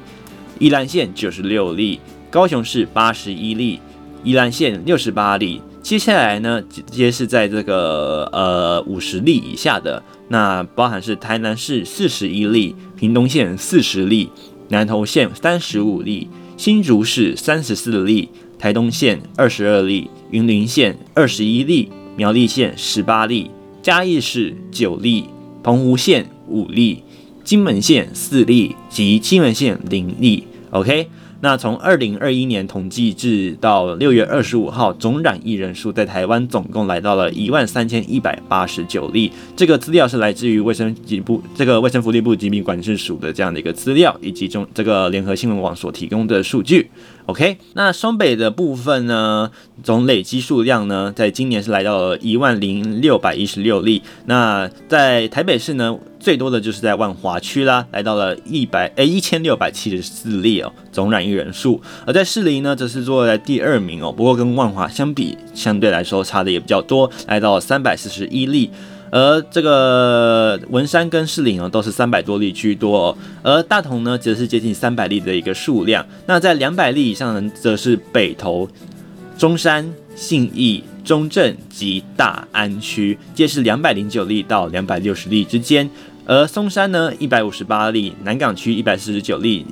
宜兰县九十六例，高雄市八十一例，宜兰县六十八例。接下来呢，直接是在这个呃五十例以下的，那包含是台南市四十一例，屏东县四十例，南投县三十五例。新竹市三十四例，台东县二十二例，云林县二十一例，苗栗县十八例，嘉义市九例，澎湖县五例，金门县四例及金门县零例。OK。那从二零二一年统计至到六月二十五号，总染疫人数在台湾总共来到了一万三千一百八十九例。这个资料是来自于卫生部这个卫生福利部疾病管制署的这样的一个资料，以及中这个联合新闻网所提供的数据。OK，那双北的部分呢，总累积数量呢，在今年是来到了一万零六百一十六例。那在台北市呢，最多的就是在万华区啦，来到了一百诶一千六百七十四例哦，总染疫人数。而在士林呢，则是坐在第二名哦，不过跟万华相比，相对来说差的也比较多，来到三百四十一例。而这个文山跟士林哦，都是三百多例居多哦，而大同呢，则是接近三百例的一个数量。那在两百例以上呢，则是北投、中山、信义、中正及大安区，皆是两百零九例到两百六十例之间。而松山呢，一百五十八例，南港区一百四十九例。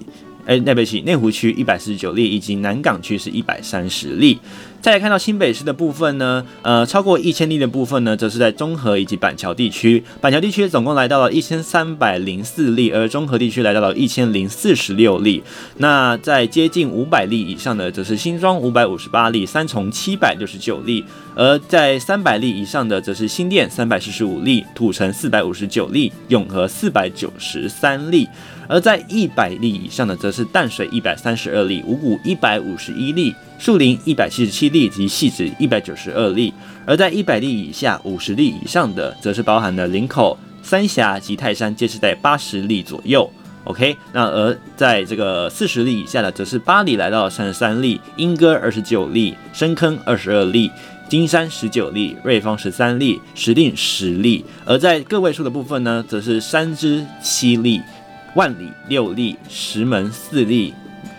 哎，对不起，内湖区一百四十九例，以及南港区是一百三十例。再来看到新北市的部分呢，呃，超过一千例的部分呢，则是在中和以及板桥地区。板桥地区总共来到了一千三百零四例，而中和地区来到了一千零四十六例。那在接近五百例以上的，则是新庄五百五十八例，三重七百六十九例。而在三百例以上的，则是新店三百四十五例，土城四百五十九例，永和四百九十三例。而在一百例以上的，则是淡水一百三十二例，五谷一百五十一例，树林一百七十七例及汐止一百九十二例。而在一百例以下、五十例以上的，则是包含了林口、三峡及泰山，皆是在八十例左右。OK，那而在这个四十例以下的，则是巴黎来到三十三例，莺歌二十九例，深坑二十二例，金山十九例，瑞芳十三例，石碇十例。而在个位数的部分呢，则是三芝七例。万里六例，石门四例，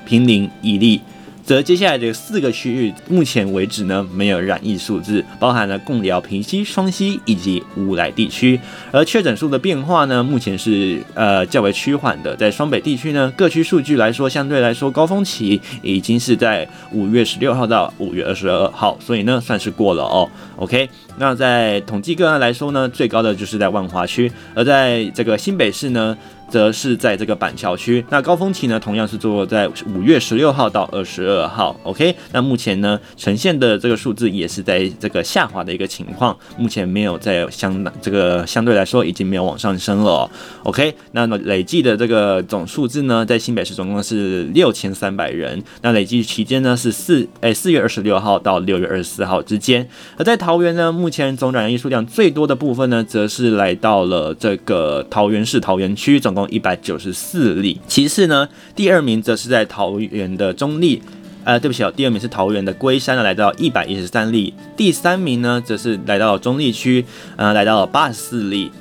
平林一例。则接下来的四个区域，目前为止呢，没有染疫数字，包含了贡寮、平溪、双溪以及乌来地区。而确诊数的变化呢，目前是呃较为趋缓的。在双北地区呢，各区数据来说，相对来说高峰期已经是在五月十六号到五月二十二号，所以呢算是过了哦。OK，那在统计个案来说呢，最高的就是在万华区，而在这个新北市呢。则是在这个板桥区，那高峰期呢，同样是坐落在五月十六号到二十二号。OK，那目前呢，呈现的这个数字也是在这个下滑的一个情况，目前没有在相这个相对来说已经没有往上升了。OK，那么累计的这个总数字呢，在新北市总共是六千三百人，那累计期间呢是四哎四月二十六号到六月二十四号之间。而在桃园呢，目前总转移数量最多的部分呢，则是来到了这个桃园市桃园区，总共。一百九十四例，其次呢，第二名则是在桃园的中坜，呃，对不起哦，第二名是桃园的龟山呢，来到一百一十三例。第三名呢，则是来到中坜区，呃，来到了八十四例。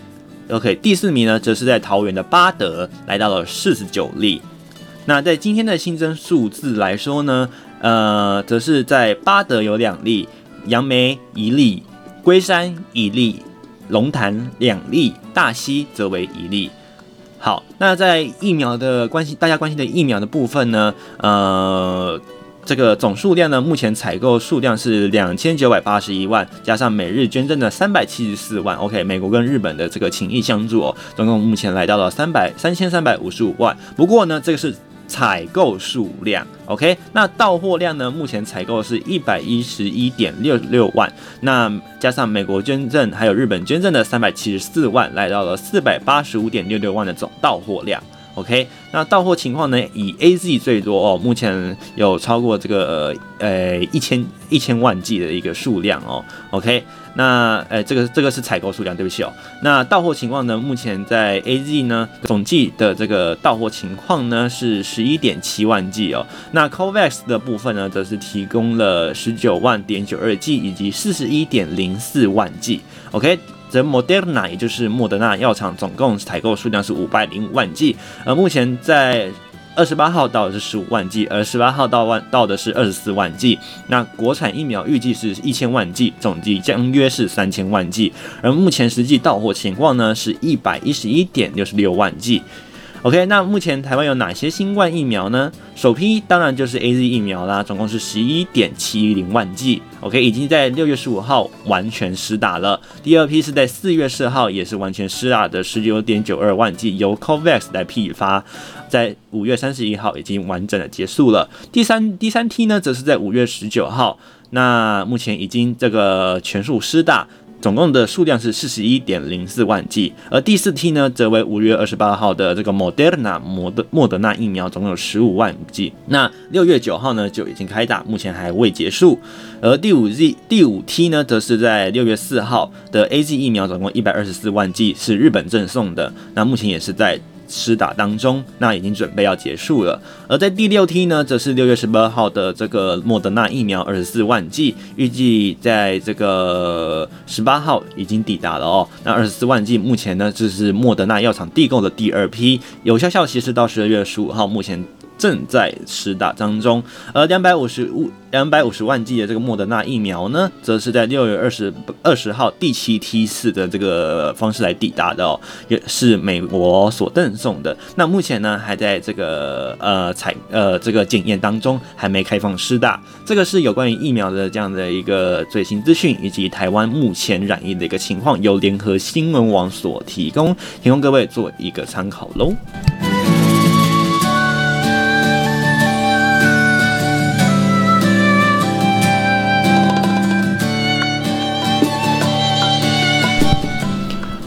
OK，第四名呢，则是在桃园的八德，来到了四十九例。那在今天的新增数字来说呢，呃，则是在八德有两例，杨梅一例，龟山一例，龙潭两例，大溪则为一例。好，那在疫苗的关系，大家关心的疫苗的部分呢，呃。这个总数量呢，目前采购数量是两千九百八十一万，加上每日捐赠的三百七十四万。OK，美国跟日本的这个情谊相助哦，总共目前来到了三百三千三百五十五万。不过呢，这个是采购数量。OK，那到货量呢，目前采购是一百一十一点六六万，那加上美国捐赠还有日本捐赠的三百七十四万，来到了四百八十五点六六万的总到货量。OK，那到货情况呢？以 AZ 最多哦，目前有超过这个呃一千一千万剂的一个数量哦。OK，那呃这个这个是采购数量，对不起哦。那到货情况呢？目前在 AZ 呢总计的这个到货情况呢是十一点七万剂哦。那 COVAX 的部分呢，则是提供了十九万点九二剂以及四十一点零四万剂。OK。则 Moderna 也就是莫德纳药厂总共采购数量是五百零五万剂，而目前在二十八号到的是十五万剂，而十八号到万到的是二十四万剂。那国产疫苗预计是一千万剂，总计将约是三千万剂，而目前实际到货情况呢是一百一十一点六十六万剂。OK，那目前台湾有哪些新冠疫苗呢？首批当然就是 AZ 疫苗啦，总共是十一点七零万剂。OK，已经在六月十五号完全施打了。第二批是在四月四号，也是完全施打的十九点九二万剂，由 COVAX 来批发，在五月三十一号已经完整的结束了。第三第三批呢，则是在五月十九号，那目前已经这个全数施打。总共的数量是四十一点零四万剂，而第四批呢，则为五月二十八号的这个 Moderna 莫德莫德纳疫苗，总共有十五万剂。那六月九号呢就已经开打，目前还未结束。而第五 Z 第五批呢，则是在六月四号的 AZ 疫苗，总共一百二十四万剂，是日本赠送的。那目前也是在。施打当中，那已经准备要结束了。而在第六批呢，则是六月十八号的这个莫德纳疫苗二十四万剂，预计在这个十八号已经抵达了哦。那二十四万剂目前呢，这是莫德纳药厂订购的第二批，有效效期是到十二月十五号，目前。正在施打当中，而两百五十五两百五十万剂的这个莫德纳疫苗呢，则是在六月二十二十号第七梯次的这个方式来抵达的哦，也是美国所赠送的。那目前呢，还在这个呃采呃这个检验当中，还没开放施打。这个是有关于疫苗的这样的一个最新资讯，以及台湾目前染疫的一个情况，由联合新闻网所提供，提供各位做一个参考喽。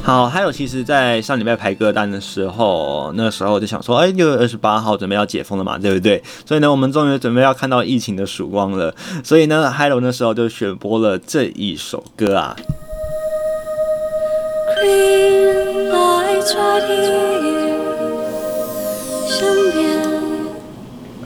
好，还有，其实，在上礼拜排歌单的时候，那时候就想说，哎，六月二十八号准备要解封了嘛，对不对？所以呢，我们终于准备要看到疫情的曙光了。所以呢，Hello 那时候就选播了这一首歌啊。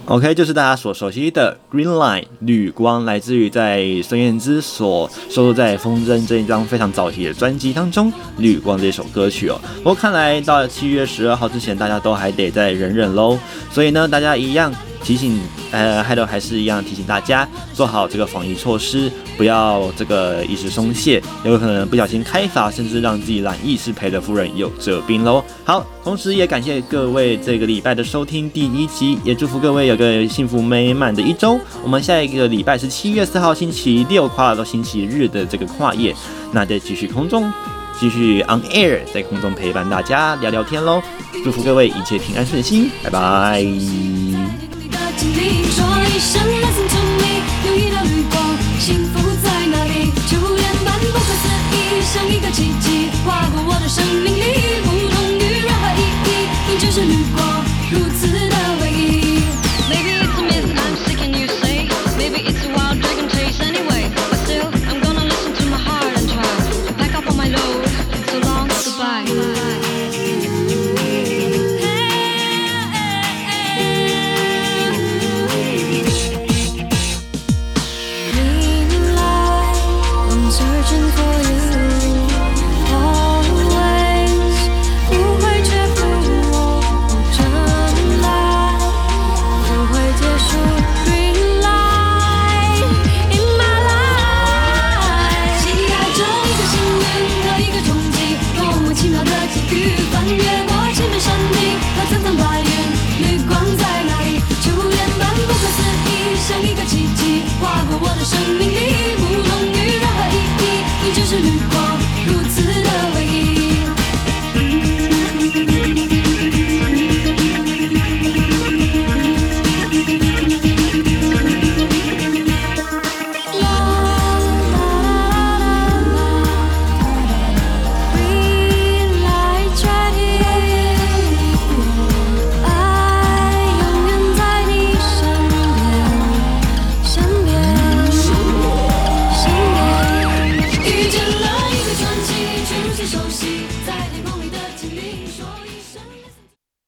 OK，就是大家所熟悉的 Green Line 绿光，来自于在孙燕姿所收录在《风筝》这一张非常早期的专辑当中，《绿光》这首歌曲哦。不过看来到七月十二号之前，大家都还得再忍忍喽。所以呢，大家一样。提醒，呃，还有还是一样提醒大家做好这个防疫措施，不要这个一时松懈，有可能不小心开罚，甚至让自己染疫是赔了夫人又折兵喽。好，同时也感谢各位这个礼拜的收听第一集，也祝福各位有个幸福美满的一周。我们下一个礼拜是七月四号星期六跨到星期日的这个跨夜，那再继续空中继续 on air，在空中陪伴大家聊聊天喽。祝福各位一切平安顺心，拜拜。请你说一声 Listen to me，有一道绿光，幸福在哪里？就连般不可思议，像一个奇迹，划过我的生命里，不同于任何意义，你就是绿光，如此